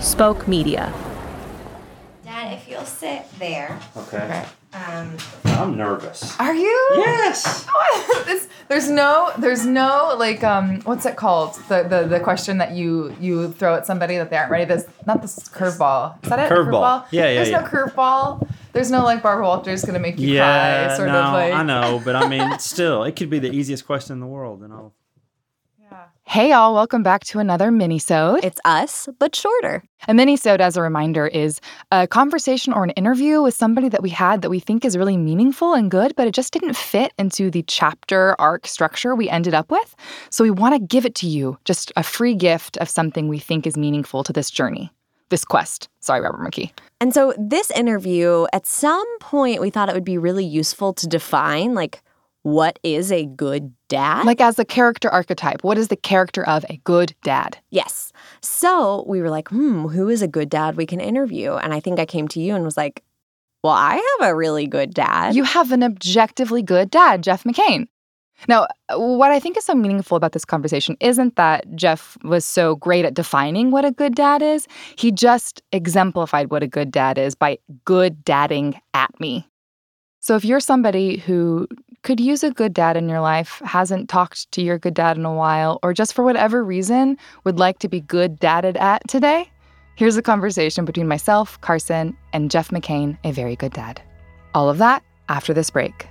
Spoke Media. Dad, if you'll sit there. Okay. Um, I'm nervous. Are you? Yes. This- there's no, there's no like, um, what's it called? The, the the question that you you throw at somebody that they aren't ready. This not this curveball. Is that it? Curveball. Yeah, yeah, There's yeah. no curveball. There's no like Barbara Walters gonna make you Yeah, cry. Sort no, of like. I know, but I mean, still, it could be the easiest question in the world, and I'll. Hey y'all, welcome back to another mini-sode. It's us, but shorter. A mini-sode, as a reminder, is a conversation or an interview with somebody that we had that we think is really meaningful and good, but it just didn't fit into the chapter arc structure we ended up with. So we want to give it to you, just a free gift of something we think is meaningful to this journey, this quest. Sorry, Robert McKee. And so, this interview, at some point, we thought it would be really useful to define like, what is a good dad? Like as a character archetype, what is the character of a good dad? yes. So, we were like, hmm, who is a good dad we can interview? And I think I came to you and was like, well, I have a really good dad. You have an objectively good dad, Jeff McCain. Now, what I think is so meaningful about this conversation isn't that Jeff was so great at defining what a good dad is. He just exemplified what a good dad is by good dadding at me. So if you're somebody who could use a good dad in your life, hasn't talked to your good dad in a while, or just for whatever reason would like to be good dadded at today, here's a conversation between myself, Carson, and Jeff McCain, a very good dad. All of that after this break.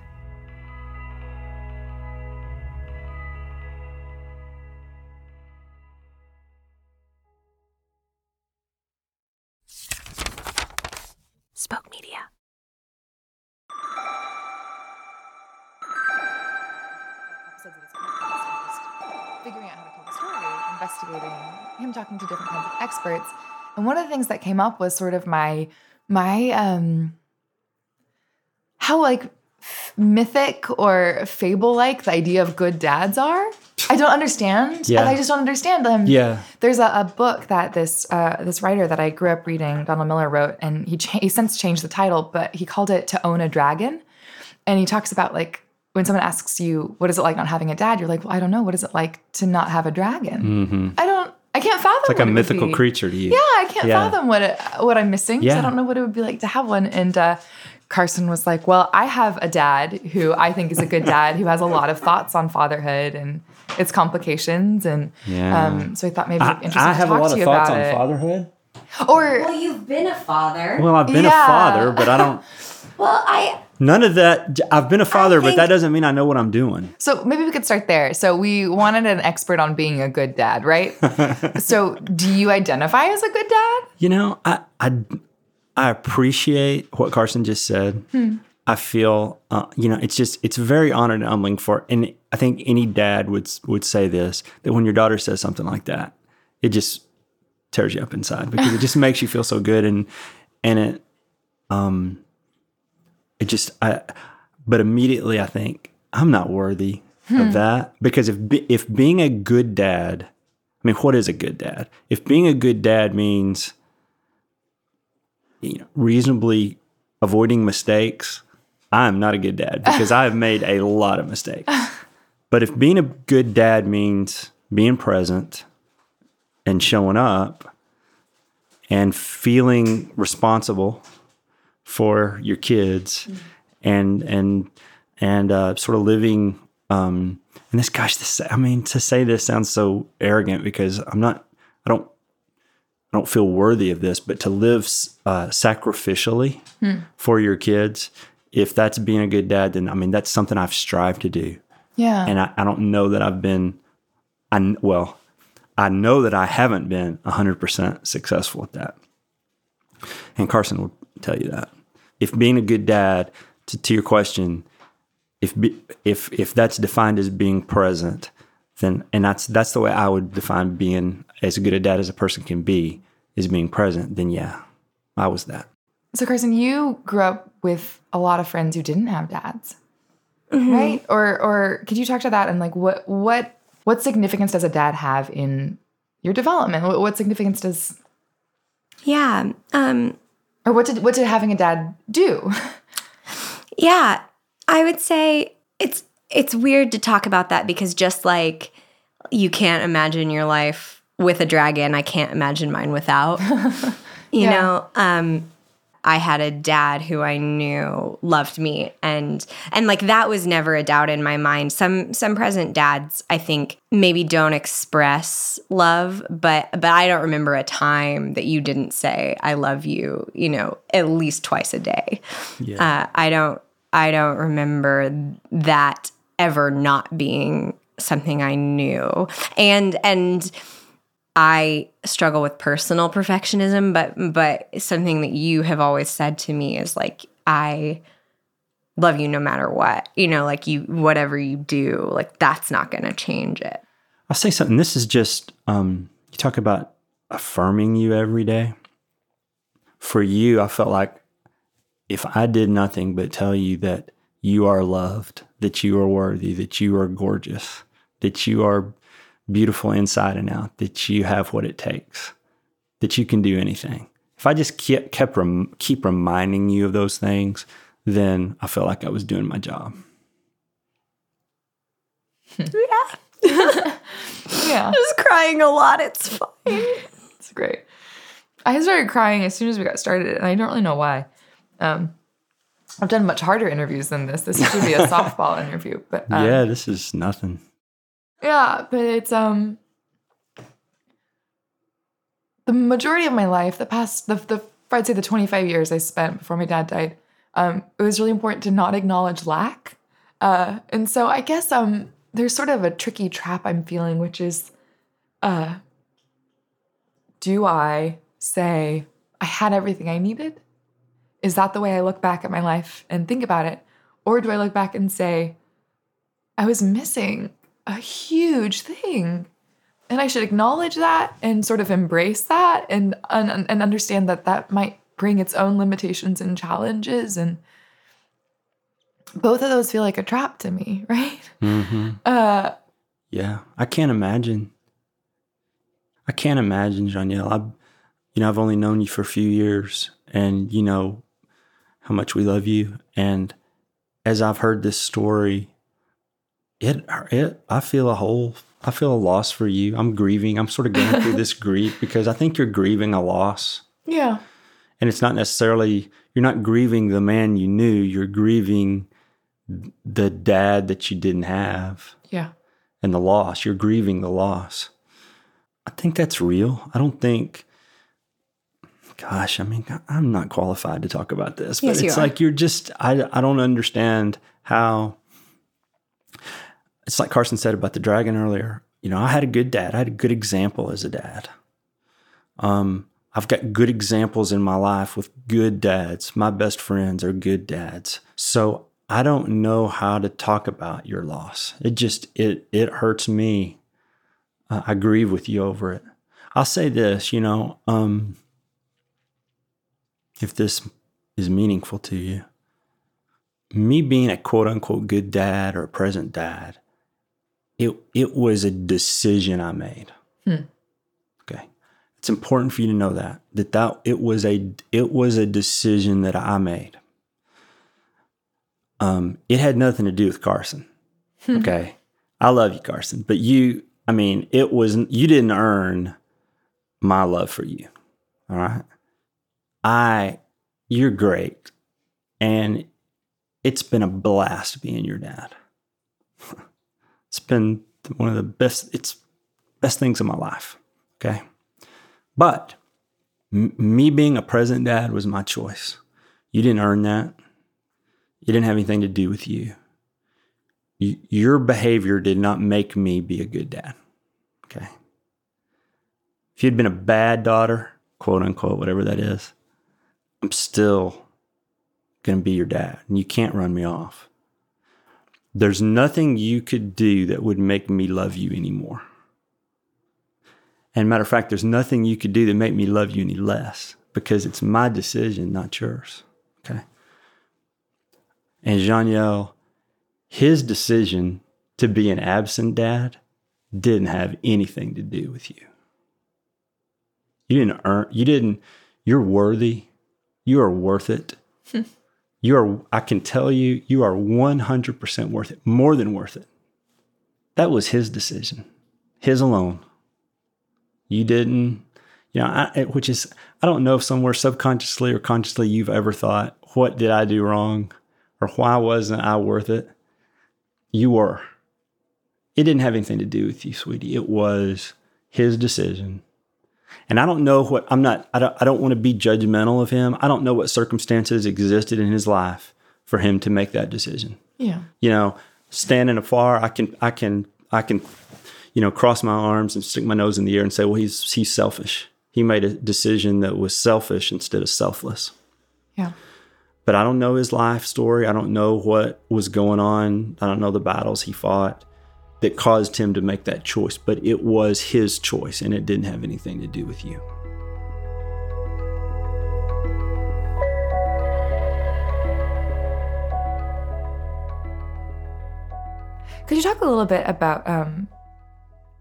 Spoke Media. Investigating him talking to different kinds of experts. And one of the things that came up was sort of my my um how like f- mythic or fable like the idea of good dads are. I don't understand. Yeah. I just don't understand them. Yeah. There's a, a book that this uh, this writer that I grew up reading, Donald Miller, wrote, and he, cha- he since changed the title, but he called it "To Own a Dragon," and he talks about like when someone asks you, "What is it like not having a dad?" You're like, "Well, I don't know. What is it like to not have a dragon?" Mm-hmm. I don't. I can't fathom. It's like what a it would mythical be. creature to you. Yeah, I can't Yeah. fathom what it, what I'm missing. 'cause Yeah. I don't know what it would be like to have one. And uh, Carson was like, "Well, I have a dad who I think is a good dad who has a lot of thoughts on fatherhood and its complications." And Yeah. um, so I thought maybe it'd be I, interesting I to have a talk lot to of you thoughts about on it. fatherhood. Or well, you've been a father. Well, I've been Yeah. a father, but I don't. Well, I None of that. I've been a father, but that doesn't mean I know what I'm doing. so maybe we could start there. So we wanted an expert on being a good dad, right? so do you identify as a good dad? You know, I I, I appreciate what Carson just said. I feel, uh, you know, it's just it's very honored and humbling for, and I think any dad would would say this that when your daughter says something like that, it just tears you up inside because it just makes you feel so good and and it um it just I but immediately I think I'm not worthy of hmm. that. Because if if being a good dad I mean what is a good dad? If being a good dad means you know reasonably avoiding mistakes I'm not a good dad because I've made a lot of mistakes. But if being a good dad means being present and showing up and feeling responsible for your kids and and and uh, sort of living um, and this gosh this I mean to say this sounds so arrogant because I'm not I don't I don't feel worthy of this but to live uh, sacrificially for your kids if that's being a good dad then I mean that's something I've strived to do Yeah. and I, I don't know that I've been I well I know that I haven't been 100% successful at that. And Carson will tell you that. If being a good dad, to, to your question, if be, if if that's defined as being present, then and that's that's the way I would define being as good a dad as a person can be is being present. Then yeah, I was that. So, Carson, you grew up with a lot of friends who didn't have dads, right? Or, or could you talk to that and like what, what, what significance does a dad have in your development? What, what significance does, yeah. Um or what did, what did having a dad do? Yeah, I would say it's it's weird to talk about that because just like you can't imagine your life with a dragon. I can't imagine mine without. you Yeah. know, um, I had a dad who I knew loved me, and and like that was never a doubt in my mind. Some some present dads, I think, maybe don't express love, but but I don't remember a time that you didn't say I love you. You know, at least twice a day. Yeah. Uh, I don't I don't remember that ever not being something I knew. And and I struggle with personal perfectionism, but but something that you have always said to me is like I love you no matter what. You know, like you whatever you do, like that's not going to change it. I'll say something. This is just um, you talk about affirming you every day. For you, I felt like if I did nothing but tell you that you are loved, that you are worthy, that you are gorgeous, that you are beautiful inside and out, that you have what it takes, that you can do anything. If I just kept, kept rem- keep reminding you of those things, then I felt like I was doing my job. Yeah, yeah. Just crying a lot, it's fine. it's great. I started crying as soon as we got started, and I don't really know why. Um, I've done much harder interviews than this. This should be a softball interview, but um, yeah, this is nothing. Yeah, but it's um the majority of my life, the past the the I'd say the 25 years I spent before my dad died, um, it was really important to not acknowledge lack. Uh, and so I guess um there's sort of a tricky trap I'm feeling, which is uh do I say I had everything I needed? Is that the way I look back at my life and think about it? Or do I look back and say, I was missing a huge thing. And I should acknowledge that and sort of embrace that and and, and understand that that might bring its own limitations and challenges and both of those feel like a trap to me, right? hmm Uh Yeah, I can't imagine. I can't imagine, Janielle. I, you know, I've only known you for a few years, and you know how much we love you. And as I've heard this story, it, it, I feel a whole, I feel a loss for you. I'm grieving. I'm sort of going through this grief because I think you're grieving a loss, yeah. and it's not necessarily you're not grieving the man you knew. You're grieving the dad that you didn't have Yeah. and the loss. You're grieving the loss. I think that's real. I don't think, gosh, I mean, I'm not qualified to talk about this, but Yes, you it's are. like you're just, I, I don't understand how, it's like Carson said about the dragon earlier. You know, I had a good dad, I had a good example as a dad. Um, I've got good examples in my life with good dads. My best friends are good dads. So I don't know how to talk about your loss. It just it it hurts me. Uh, I grieve with you over it. I'll say this, you know, um, if this is meaningful to you, me being a quote unquote good dad or a present dad, it it was a decision I made. Hmm. Okay. It's important for you to know that that that it was a it was a decision that I made. Um, it had nothing to do with Carson. Okay. I love you, Carson, but you, I mean, it was you didn't earn my love for you. All right. I you're great. And it's been a blast being your dad. it's been one of the best it's best things in my life. Okay. But m- me being a present dad was my choice. You didn't earn that. It didn't have anything to do with you. you. Your behavior did not make me be a good dad. Okay. If you'd been a bad daughter, quote unquote, whatever that is, I'm still going to be your dad and you can't run me off. There's nothing you could do that would make me love you anymore. And matter of fact, there's nothing you could do that make me love you any less because it's my decision, not yours. Okay. And Janielle, his decision to be an absent dad didn't have anything to do with you. You didn't earn, you didn't, you're worthy. You are worth it. you are, I can tell you, you are 100% worth it, more than worth it. That was his decision, his alone. You didn't, you know, I, which is, I don't know if somewhere subconsciously or consciously you've ever thought, what did I do wrong? Or why wasn't I worth it? You were. It didn't have anything to do with you, sweetie. It was his decision. And I don't know what, I'm not, I don't, I don't want to be judgmental of him. I don't know what circumstances existed in his life for him to make that decision. Yeah. You know, standing afar, I can, I can, I can, you know, cross my arms and stick my nose in the air and say, well, he's, he's selfish. He made a decision that was selfish instead of selfless. Yeah. But I don't know his life story. I don't know what was going on. I don't know the battles he fought that caused him to make that choice. But it was his choice and it didn't have anything to do with you. Could you talk a little bit about um,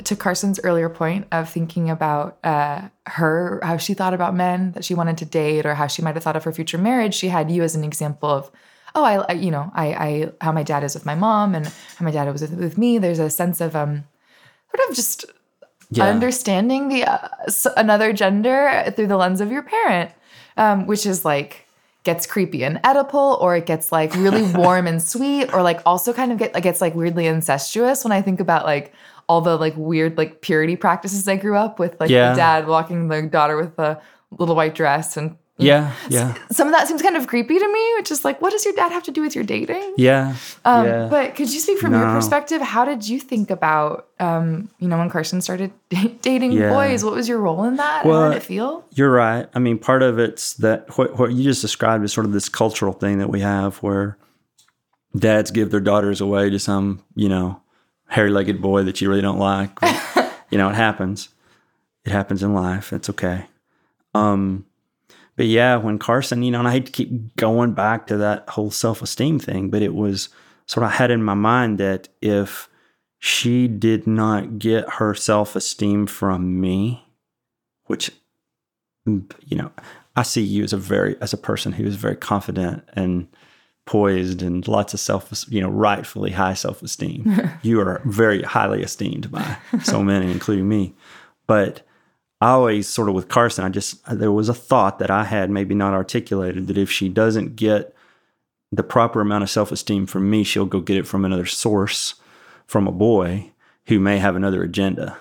to Carson's earlier point of thinking about uh, her, how she thought about men that she wanted to date, or how she might have thought of her future marriage? She had you as an example of, oh, I, I you know, I, I, how my dad is with my mom and how my dad was with, with me. There's a sense of um, sort of just Yeah. understanding the uh, another gender through the lens of your parent, um, which is like gets creepy and Oedipal, or it gets like really warm and sweet, or like also kind of get like gets like weirdly incestuous. When I think about like all the like weird like purity practices I grew up with, like Yeah. the dad walking the daughter with the little white dress and Yeah. Yeah. some of that seems kind of creepy to me, which is like, what does your dad have to do with your dating? Yeah. Um, yeah. But could you speak from your perspective? How did you think about, um, you know, when Carson started dating Yeah. boys? What was your role in that? Well, How did it feel? You're right. I mean, part of it's that what, what you just described is sort of this cultural thing that we have where dads give their daughters away to some, you know, hairy legged boy that you really don't like. you know, it happens. It happens in life. It's okay. Um, but yeah, when Carson, you know, and I hate to keep going back to that whole self esteem thing, but it was sort of I had in my mind that if she did not get her self esteem from me, which mm, you know, I see you as a very as a person who is very confident and poised and lots of self, you know, rightfully high self esteem. you are very highly esteemed by so many, including me. But I always sort of with Carson, I just there was a thought that I had maybe not articulated that if she doesn't get the proper amount of self esteem from me, she'll go get it from another source, from a boy who may have another agenda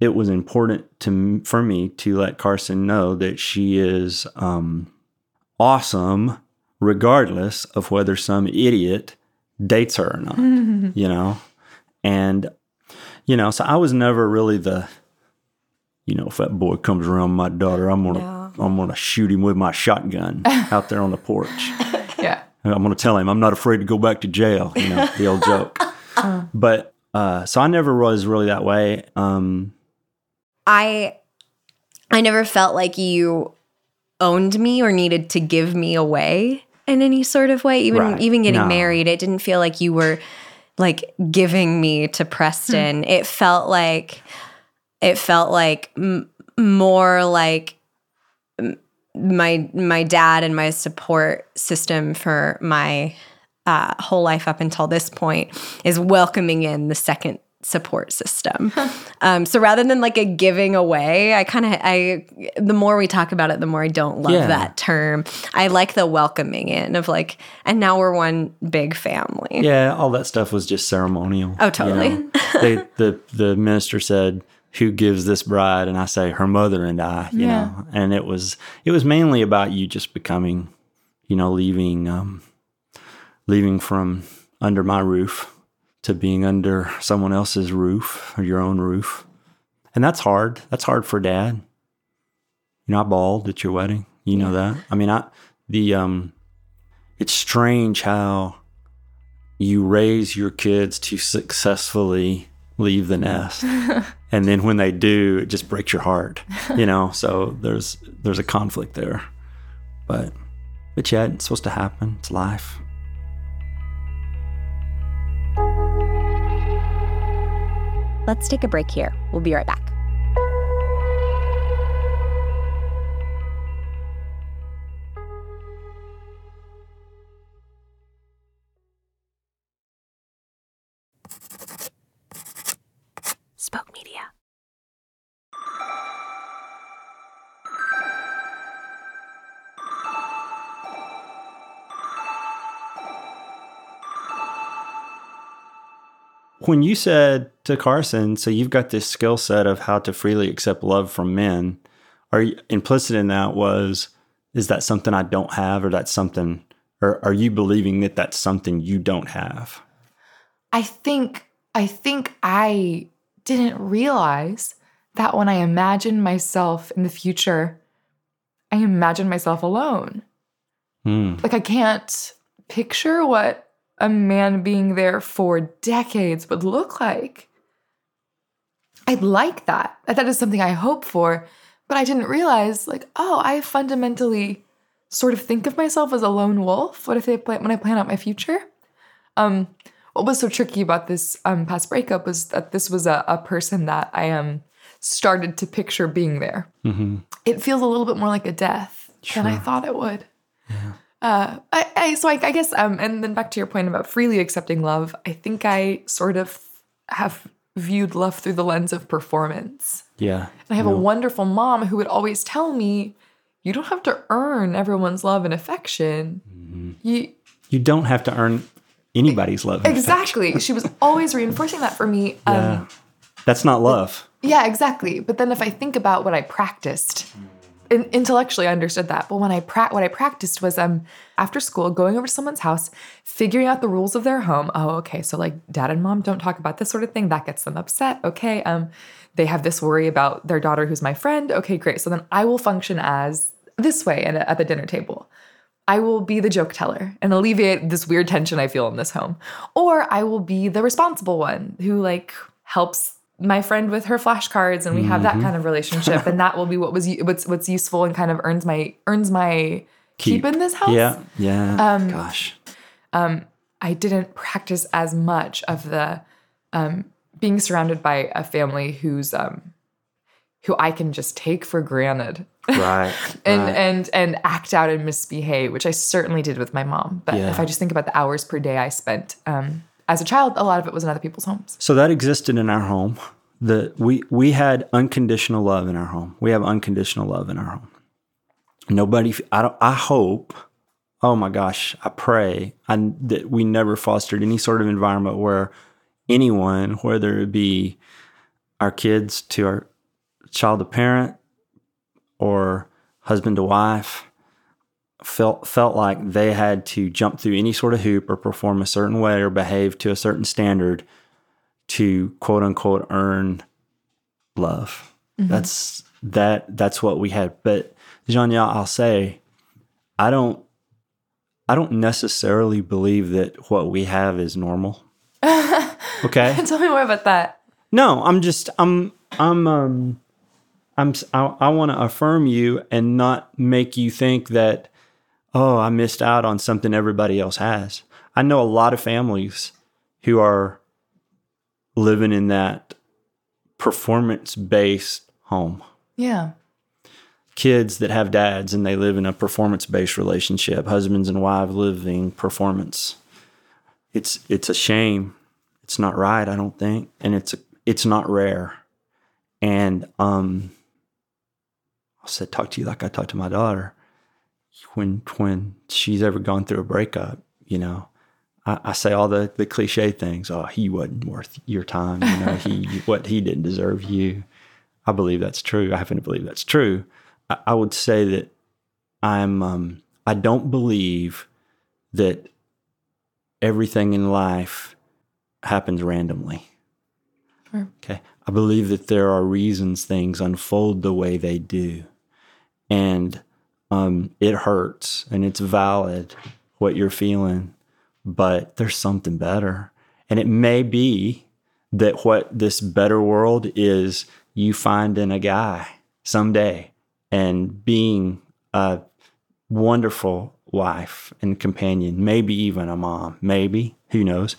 it was important to for me to let Carson know that she is um, awesome, regardless of whether some idiot dates her or not. you know, and you know, so I was never really the, you know, if that boy comes around my daughter, I'm gonna I'm gonna shoot him with my shotgun out there on the porch. Yeah. I'm to tell him I'm not afraid to go back to jail. You know, the old joke. But uh, so I never was really that way. Um, I I never felt like you owned me or needed to give me away in any sort of way. Even Right. even getting No. married, it didn't feel like you were like giving me to Preston. It felt like it felt like m- more like my my dad and my support system for my uh, whole life up until this point is welcoming in the second support system. um, so rather than like a giving away, I kind of I the more we talk about it, the more I don't love Yeah. that term. I like the welcoming in of like, and now we're one big family. yeah, all that stuff was just ceremonial. Oh, you totally. know. they, the the minister said, "Who gives this bride?" And I say, "Her mother and I." You Yeah. know, and it was it was mainly about you just becoming, you know, leaving um, leaving from under my roof to being under someone else's roof or your own roof, and that's hard. That's hard for dad. You know, I bawled at your wedding. You know that. I mean, I the um, it's strange how you raise your kids to successfully leave the nest. And then when they do it just breaks your heart you know? So there's there's a conflict there. But but yeah it's supposed to happen. It's life. Let's take a break here. We'll be right back. When you said to Carson, so you've got this skill set of how to freely accept love from men, are you, implicit in that was, is that something I don't have, or that's something, or are you believing that that's something you don't have? I think I think I didn't realize that when I imagined myself in the future, I imagined myself alone. Hmm. Like I can't picture what a man being there for decades would look like. I'd like that. That is something I hope for, but I didn't realize like, oh, I fundamentally sort of think of myself as a lone wolf. What if they plan when I plan out my future? Um, what was so tricky about this um, past breakup was that this was a, a person that I um started to picture being there. hmm It feels a little bit more like a death than I thought it would. Uh, I, I so I, I guess um, and then back to your point about freely accepting love. I think I sort of have viewed love through the lens of performance. Yeah. And I have a wonderful mom who would always tell me, "You don't have to earn everyone's love and affection. Mm-hmm. You You don't have to earn anybody's love. exactly." she was always reinforcing that for me. Um, Yeah. That's not love. Yeah, exactly. But then if I think about what I practiced, in, intellectually I understood that. But when I pra- what I practiced was um after school going over to someone's house, figuring out the rules of their home. Oh, okay. So like dad and mom don't talk about this sort of thing. That gets them upset. Okay. Um, they have this worry about their daughter who's my friend. Okay, great. So then I will function as this way and at the dinner table. I will be the joke teller and alleviate this weird tension I feel in this home. Or I will be the responsible one who like helps my friend with her flashcards and we have that kind of relationship and that will be what was what's what's useful and kind of earns my earns my keep, in this house. Yeah. Yeah. Um, Gosh. I didn't practice as much of the um, being surrounded by a family who's um, who I can just take for granted Right. and right. and and act out and misbehave, which I certainly did with my mom. But Yeah. if I just think about the hours per day I spent um, as a child, a lot of it was in other people's homes. So that existed in our home. The we we had unconditional love in our home. We have unconditional love in our home. Nobody. I don't. I hope. Oh my gosh! I pray I, that we never fostered any sort of environment where anyone, whether it be our kids to our child to parent or husband to wife, felt felt like they had to jump through any sort of hoop or perform a certain way or behave to a certain standard to quote unquote earn love. That's that that's what we had. But Janielle, I'll say, I don't I don't necessarily believe that what we have is normal. okay. Tell me more about that. No, I'm just I'm I'm um I'm I want to affirm you and not make you think that oh I missed out on something everybody else has. I know a lot of families who are living in that performance based home. Yeah. Kids that have dads and they live in a performance based relationship, husbands and wives living performance. It's it's a shame. It's not right, I don't think, and it's a, it's not rare. And um I said talk to you like I talk to my daughter. When when she's ever gone through a breakup, you know, I, I say all the the cliche things. Oh, he wasn't worth your time. You know, he what he didn't deserve you. I believe that's true. I happen to believe that's true. I, I would say that I'm um, I don't believe that everything in life happens randomly. Sure. Okay. I believe that there are reasons things unfold the way they do. And um, it hurts and it's valid what you're feeling, but there's something better. And it may be that what this better world is you finding a guy someday and being a wonderful wife and companion, maybe even a mom, maybe, who knows.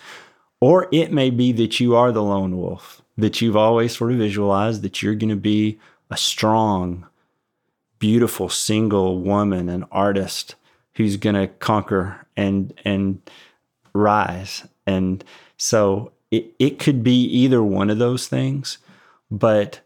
Or it may be that you are the lone wolf, that you've always sort of visualized that you're going to be a strong, beautiful single woman, an artist who's going to conquer and and rise. And so it, it could be either one of those things, but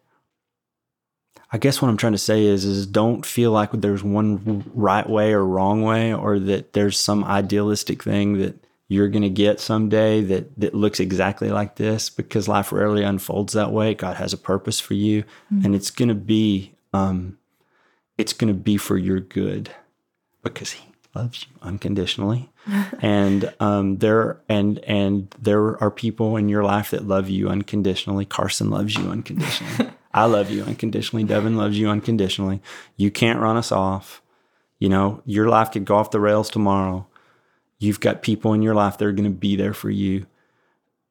I guess what I'm trying to say is is don't feel like there's one right way or wrong way or that there's some idealistic thing that you're going to get someday that that looks exactly like this because life rarely unfolds that way. God has a purpose for you, and it's going to be um, it's going to be for your good because He loves you unconditionally, and um, there and and there are people in your life that love you unconditionally. Carson loves you unconditionally. I love you unconditionally. Devin loves you unconditionally. You can't run us off. You know, your life could go off the rails tomorrow. You've got people in your life that are going to be there for you.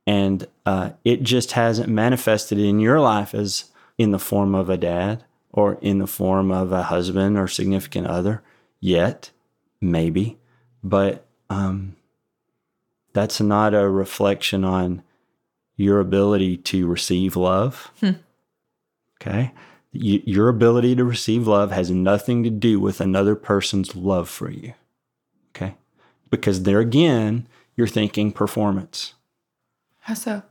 And uh, it just hasn't manifested in your life as in the form of a dad or in the form of a husband or significant other yet, maybe. But um, that's not a reflection on your ability to receive love. Okay. You, your ability to receive love has nothing to do with another person's love for you. Okay. Because there again, you're thinking performance. How so?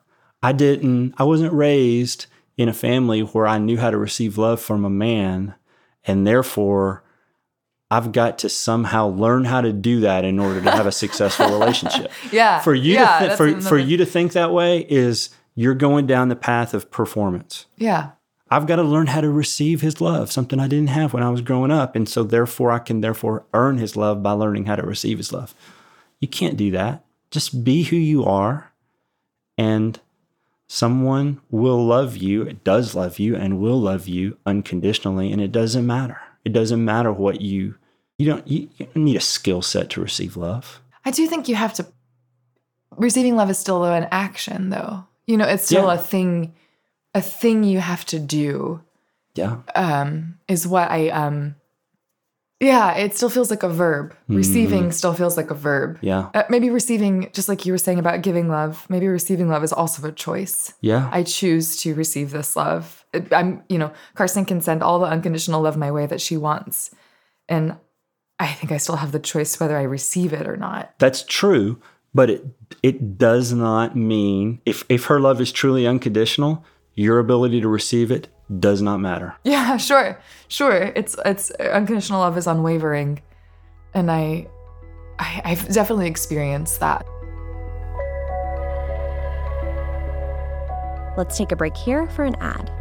I didn't, I wasn't raised in a family where I knew how to receive love from a man. And therefore, I've got to somehow learn how to do that in order to have a successful relationship. Yeah. For you yeah, to th- for, another- for you to think that way is you're going down the path of performance. Yeah. I've got to learn how to receive his love, something I didn't have when I was growing up. And so therefore I can therefore earn his love by learning how to receive his love. You can't do that. Just be who you are and someone will love you, it does love you and will love you unconditionally and it doesn't matter. It doesn't matter what you you don't you, you don't need a skill set to receive love. I do think you have to. Receiving love is still an action, though. You know, it's still Yeah. a thing. A thing you have to do Yeah. um, is what I. Um, yeah, it still feels like a verb. Receiving still feels like a verb. Yeah. Uh, maybe receiving, just like you were saying about giving love, maybe receiving love is also a choice. Yeah. I choose to receive this love. I'm, you know, Carson can send all the unconditional love my way that she wants. And I think I still have the choice whether I receive it or not. That's true, but it it does not mean if if her love is truly unconditional, your ability to receive it does not matter. Yeah, sure. Sure. It's it's unconditional love is unwavering. And I, I I've definitely experienced that. Let's take a break here for an ad.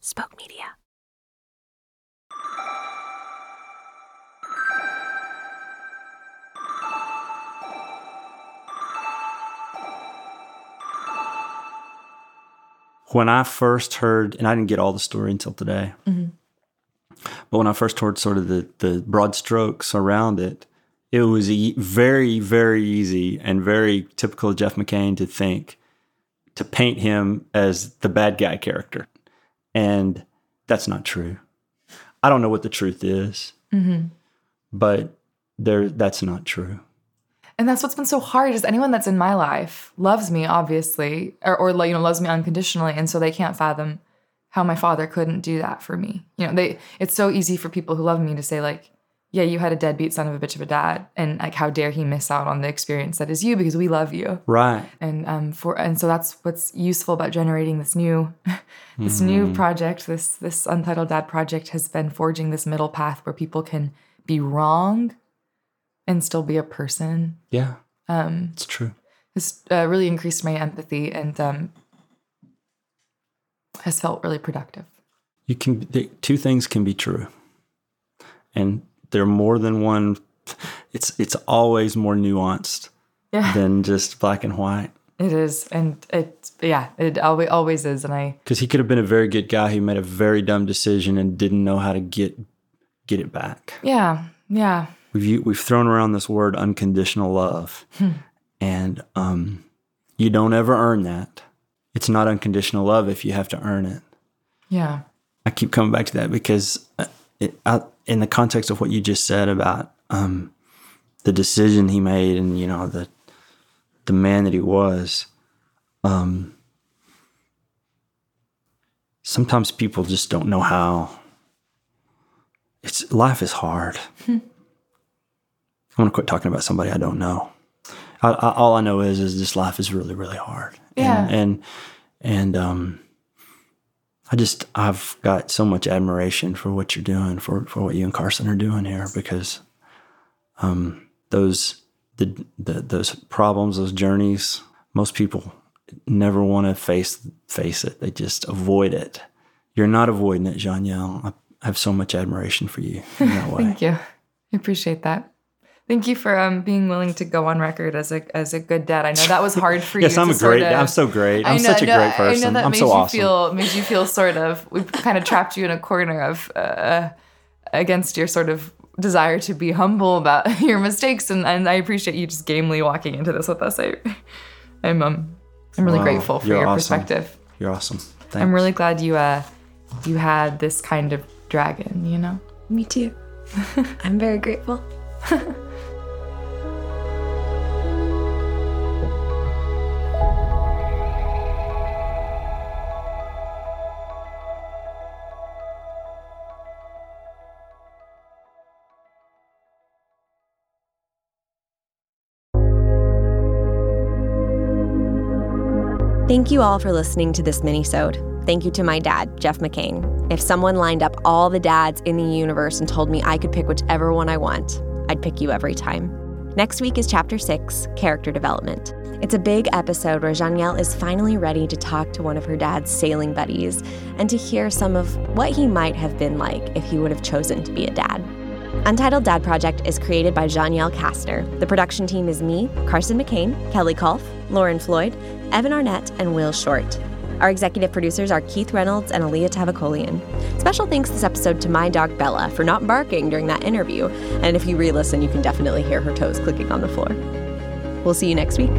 Spoke Media. When I first heard, and I didn't get all the story until today, mm-hmm. but when I first heard sort of the the broad strokes around it, it was e- very very easy and very typical of Jeff McCain to think to paint him as the bad guy character, and that's not true. I don't know what the truth is, mm-hmm. but there that's not true. And that's what's been so hard is anyone that's in my life loves me, obviously, or, or like, you know, loves me unconditionally. And so they can't fathom how my father couldn't do that for me. You know, they it's so easy for people who love me to say, like, yeah, you had a deadbeat son of a bitch of a dad. And like how dare he miss out on the experience that is you because we love you. Right. and um for and so that's what's useful about generating this new this new project this this untitled dad project has been forging this middle path where people can be wrong and still be a person Yeah, um it's true. It's uh, really increased my empathy and um has felt really productive You can the, two things can be true, and they're more than one. It's it's always more nuanced yeah than just black and white. it is and it yeah it always always is and i Because he could have been a very good guy who made a very dumb decision and didn't know how to get get it back. yeah yeah We've we've thrown around this word unconditional love, and um, you don't ever earn that. It's not unconditional love if you have to earn it. yeah I keep coming back to that because uh, it, I, in the context of what you just said about um, the decision he made and you know the the man that he was, um, sometimes people just don't know how. It's life is hard. I want to quit talking about somebody I don't know. I, I, all I know is is this life is really really hard. Yeah. And and, and um, I just I've got so much admiration for what you're doing, for for what you and Carson are doing here, because um, those the, the those problems, those journeys, most people never want to face face it. They just avoid it. You're not avoiding it, Janielle. I, I have so much admiration for you in that way. Thank you. I appreciate that. Thank you for um, being willing to go on record as a as a good dad. I know that was hard for yes, you. Yes, I'm a great. Sort of, I'm so great. I I'm know- such a no, great person. I know that I'm made so you awesome. feel made you feel sort of. We kind of trapped you in a corner of uh, against your sort of desire to be humble about your mistakes, and, and I appreciate you just gamely walking into this with us. I, I'm um, I'm really Wow, grateful for your awesome. perspective. You're awesome. Thanks. I'm really glad you uh you had this kind of dragon. You know. Me too. I'm very grateful. Thank you all for listening to this mini-sode. Thank you to my dad, Jeff McCain. If someone lined up all the dads in the universe and told me I could pick whichever one I want, I'd pick you every time. Next week is chapter six, character development. It's a big episode where Janielle is finally ready to talk to one of her dad's sailing buddies and to hear some of what he might have been like if he would have chosen to be a dad. Untitled Dad Project is created by Janielle Kastner. The production team is me, Carson McCain, Kelly Kolf, Lauren Floyd, Evan Arnett, and Will Short. Our executive producers are Keith Reynolds and Alia Tavakolian. Special thanks this episode to my dog Bella for not barking during that interview, and if you re listen, you can definitely hear her toes clicking on the floor. We'll see you next week.